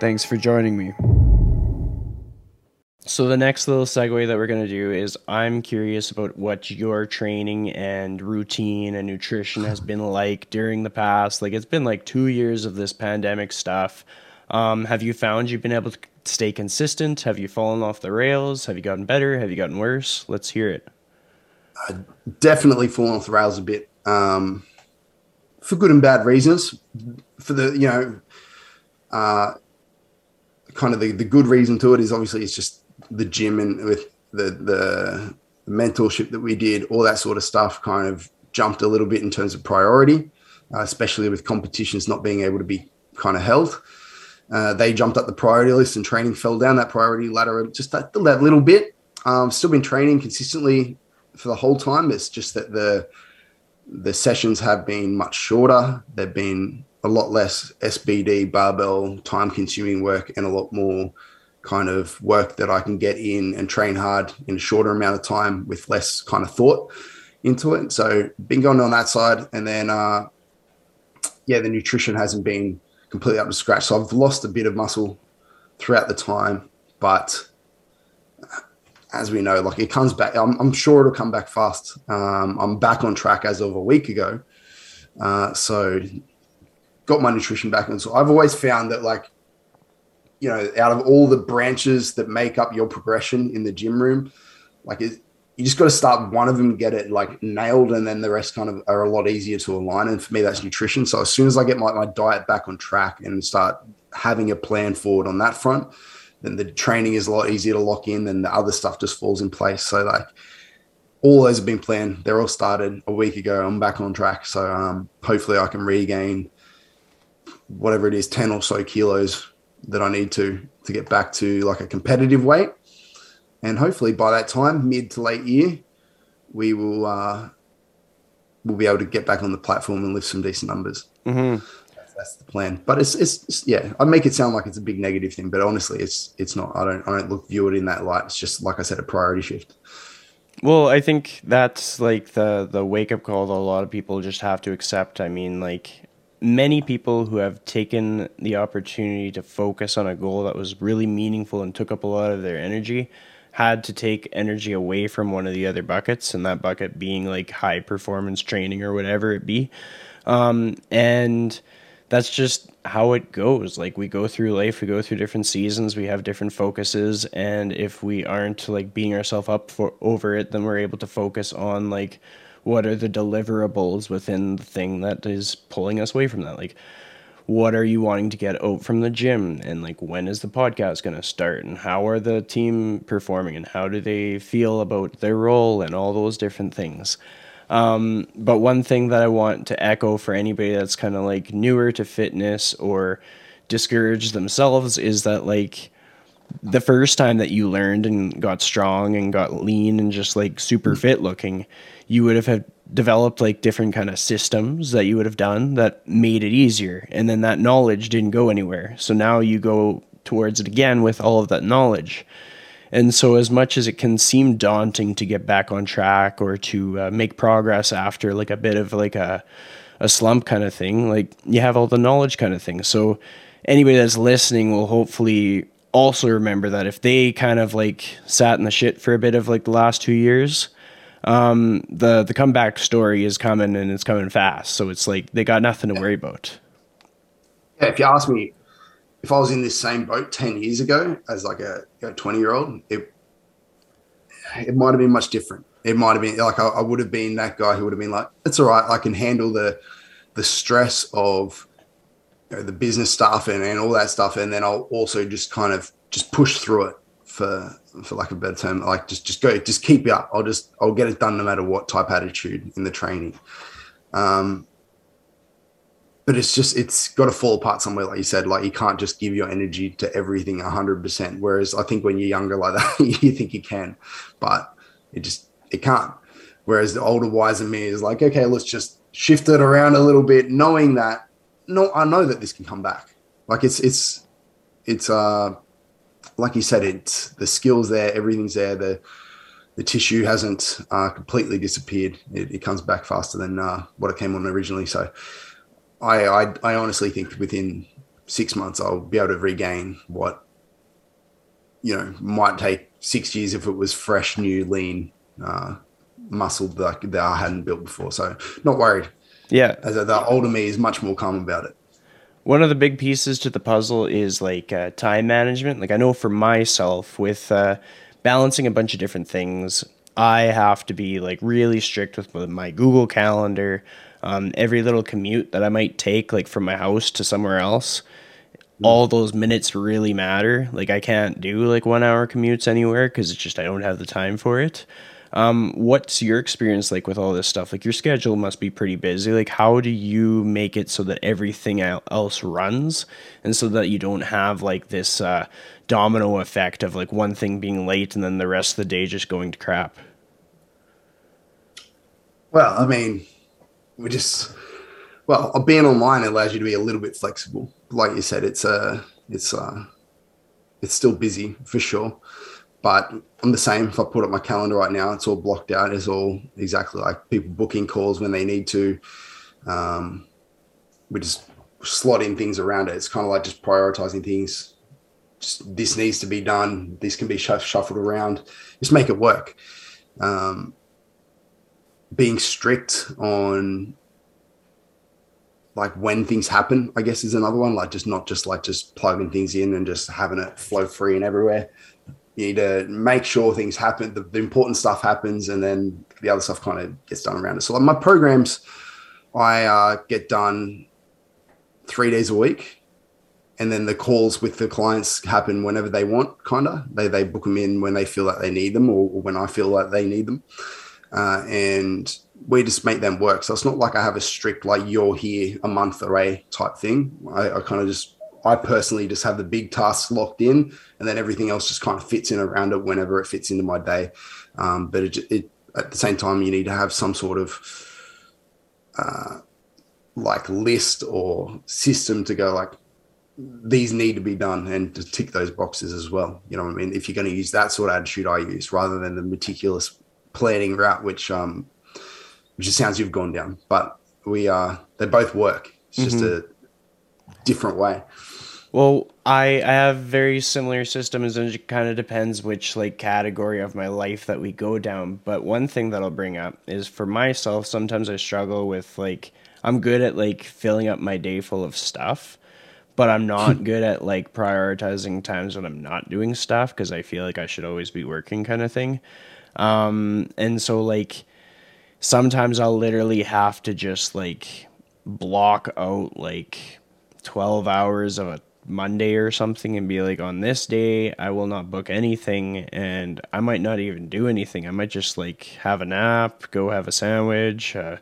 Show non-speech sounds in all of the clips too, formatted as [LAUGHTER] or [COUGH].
Thanks for joining me. So, the next little segue that we're going to do is I'm curious about what your training and routine and nutrition has been like during the past. Like, it's been like two years of this pandemic stuff. Um, have you found you've been able to stay consistent? Have you fallen off the rails? Have you gotten better? Have you gotten worse? Let's hear it. Uh, definitely fallen off the rails a bit um, for good and bad reasons. For the, you know, uh, kind of the, the good reason to it is obviously it's just the gym and with the, the mentorship that we did, all that sort of stuff kind of jumped a little bit in terms of priority, uh, especially with competitions not being able to be kind of held. Uh, they jumped up the priority list and training fell down that priority ladder just that, that little bit. Um, still been training consistently for the whole time. It's just that the the sessions have been much shorter. They've been a lot less SBD, barbell, time consuming work, and a lot more kind of work that I can get in and train hard in a shorter amount of time with less kind of thought into it. So, been going on that side. And then, uh, yeah, the nutrition hasn't been completely up to scratch. So, I've lost a bit of muscle throughout the time, but as we know, like it comes back. I'm, I'm sure it'll come back fast. Um, I'm back on track as of a week ago. Uh, so got my nutrition back. And so I've always found that like, you know, out of all the branches that make up your progression in the gym room, like it, you just got to start one of them, get it like nailed, and then the rest kind of are a lot easier to align. And for me, that's nutrition. So as soon as I get my, my diet back on track and start having a plan forward on that front, then the training is a lot easier to lock in, and the other stuff just falls in place. So like all those have been planned. They're all started a week ago. I'm back on track. So um, hopefully I can regain whatever it is, 10 or so kilos that I need to to get back to like a competitive weight. And hopefully by that time, mid to late year, we will uh, we'll be able to get back on the platform and lift some decent numbers. Mm-hmm. That's, that's, the plan. But it's, it's, it's yeah, I make it sound like it's a big negative thing, but honestly, it's it's not. I don't I don't look view it in that light. It's just like I said, a priority shift. Well, I think that's like the the wake up call that a lot of people just have to accept. I mean, like many people who have taken the opportunity to focus on a goal that was really meaningful and took up a lot of their energy had to take energy away from one of the other buckets and that bucket being like high performance training or whatever it be. Um, and that's just how it goes. Like we go through life we go through different seasons we have different focuses and if we aren't like beating ourselves up for over it then we're able to focus on like what are the deliverables within the thing that is pulling us away from that? Like what are you wanting to get out from the gym? And like when is the podcast going to start? And how are the team performing? And how do they feel about their role? And all those different things. Um, but one thing that i want to echo for anybody that's kind of like newer to fitness or discouraged themselves is that like the first time that you learned and got strong and got lean and just like super fit looking you would have developed like different kind of systems that you would have done that made it easier and then that knowledge didn't go anywhere. So now you go towards it again with all of that knowledge. And so as much as it can seem daunting to get back on track or to uh, make progress after like a bit of like a a slump kind of thing like you have all the knowledge kind of thing. So anybody that's listening will hopefully also remember that if they kind of like sat in the shit for a bit of like the last two years um, the the comeback story is coming and it's coming fast. So it's like they got nothing to worry about. Yeah, if you ask me, if I was in this same boat ten years ago as like a twenty year old, it it might have been much different. It might have been like I, I would have been that guy who would have been like, "It's all right. I can handle the the stress of know, the business stuff and, and all that stuff, and then I'll also just kind of just push through it for for lack of a better term, like just just go, just keep it up. I'll just I'll get it done no matter what type attitude in the training. Um, but it's just it's got to fall apart somewhere like you said like you can't just give your energy to everything 100% whereas i think when you're younger like that [LAUGHS] you think you can but it just it can't whereas the older wiser me is like okay let's just shift it around a little bit knowing that no i know that this can come back like it's it's it's uh like you said it's the skills there everything's there the the tissue hasn't uh, completely disappeared it, it comes back faster than uh, what it came on originally so I, I, I honestly think within six months I'll be able to regain what you know might take six years if it was fresh, new, lean uh, muscle that, that I hadn't built before. So not worried. Yeah, as the older me is much more calm about it. One of the big pieces to the puzzle is like uh, time management. Like I know for myself with uh, balancing a bunch of different things, I have to be like really strict with my Google Calendar um, every little commute that I might take, like from my house to somewhere else, all those minutes really matter. Like I can't do like one hour commutes anywhere because it's just I don't have the time for it. Um, what's your experience like with all this stuff? Like your schedule must be pretty busy. Like how do you make it so that everything else runs and so that you don't have like this uh, domino effect of like one thing being late and then the rest of the day just going to crap? Well, I mean, we just well being online allows you to be a little bit flexible like you said it's uh it's uh it's still busy for sure but i'm the same if i put up my calendar right now it's all blocked out it's all exactly like people booking calls when they need to um we just slot in things around it it's kind of like just prioritizing things just this needs to be done this can be shuffled around just make it work um being strict on like when things happen, I guess is another one. Like just not just like just plugging things in and just having it flow free and everywhere. You need to make sure things happen. The, the important stuff happens, and then the other stuff kind of gets done around it. So like my programs, I uh, get done three days a week, and then the calls with the clients happen whenever they want. Kind of they they book them in when they feel like they need them, or, or when I feel like they need them uh, and we just make them work. So it's not like I have a strict like you're here a month array type thing. I, I kind of just I personally just have the big tasks locked in, and then everything else just kind of fits in around it whenever it fits into my day. Um, but it, it, at the same time, you need to have some sort of uh, like list or system to go like these need to be done and to tick those boxes as well. You know what I mean? If you're going to use that sort of attitude I use rather than the meticulous planning route, which um, which it sounds you've gone down. But we uh, they both work. It's just mm-hmm. a different way. Well, I, I have very similar systems, and it kind of depends which like category of my life that we go down. But one thing that I'll bring up is for myself, sometimes I struggle with like I'm good at like filling up my day full of stuff, but I'm not [LAUGHS] good at like prioritizing times when I'm not doing stuff because I feel like I should always be working, kind of thing. Um, and so like sometimes I'll literally have to just like block out like 12 hours of a Monday or something and be like, on this day, I will not book anything and I might not even do anything. I might just like have a nap, go have a sandwich, uh,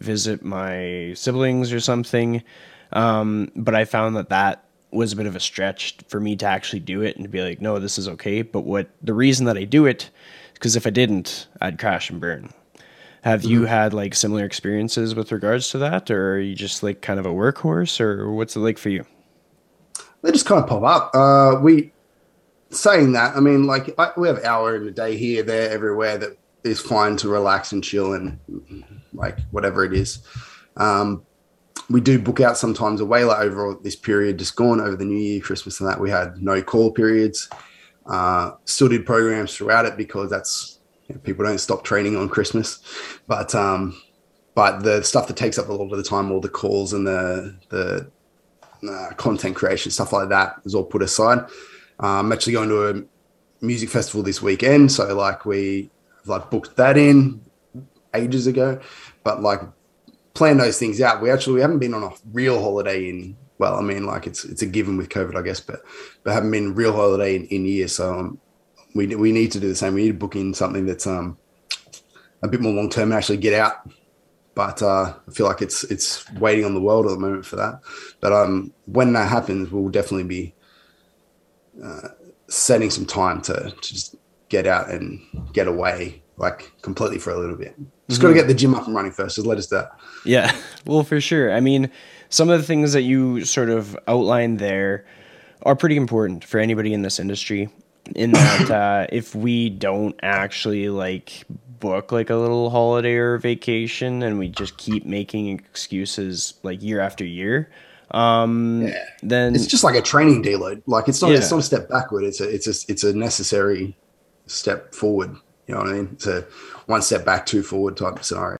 visit my siblings or something. Um, but I found that that was a bit of a stretch for me to actually do it and to be like, no, this is okay. But what the reason that I do it because if I didn't, I'd crash and burn. Have mm-hmm. you had like similar experiences with regards to that, or are you just like kind of a workhorse, or what's it like for you? They just kind of pop up. Uh, we saying that, I mean, like I, we have hour in a day here, there, everywhere that is fine to relax and chill and like whatever it is. Um, we do book out sometimes a whaler over this period just gone over the New Year, Christmas, and that we had no call periods. Uh, still did programs throughout it because that's you know, people don't stop training on Christmas, but um, but the stuff that takes up a lot of the time, all the calls and the the uh, content creation stuff like that is all put aside. Uh, I'm actually going to a music festival this weekend, so like we like booked that in ages ago, but like plan those things out. We actually we haven't been on a real holiday in well, I mean, like it's it's a given with COVID, I guess, but but haven't been real holiday in, in years. So um, we we need to do the same. We need to book in something that's um a bit more long term and actually get out but uh, I feel like it's it's waiting on the world at the moment for that. But um, when that happens, we'll definitely be uh, setting some time to, to just get out and get away like completely for a little bit. Just got to get the gym up and running first. Just let us do that. Yeah, [LAUGHS] well, for sure. I mean, some of the things that you sort of outlined there are pretty important for anybody in this industry. In that, uh, if we don't actually like book like a little holiday or vacation, and we just keep making excuses like year after year, um, Yeah. then It's just like a training deload. Like it's not Yeah. it's not a step backward. It's a it's a it's a necessary step forward. You know what I mean? It's a one step back, two forward type of scenario.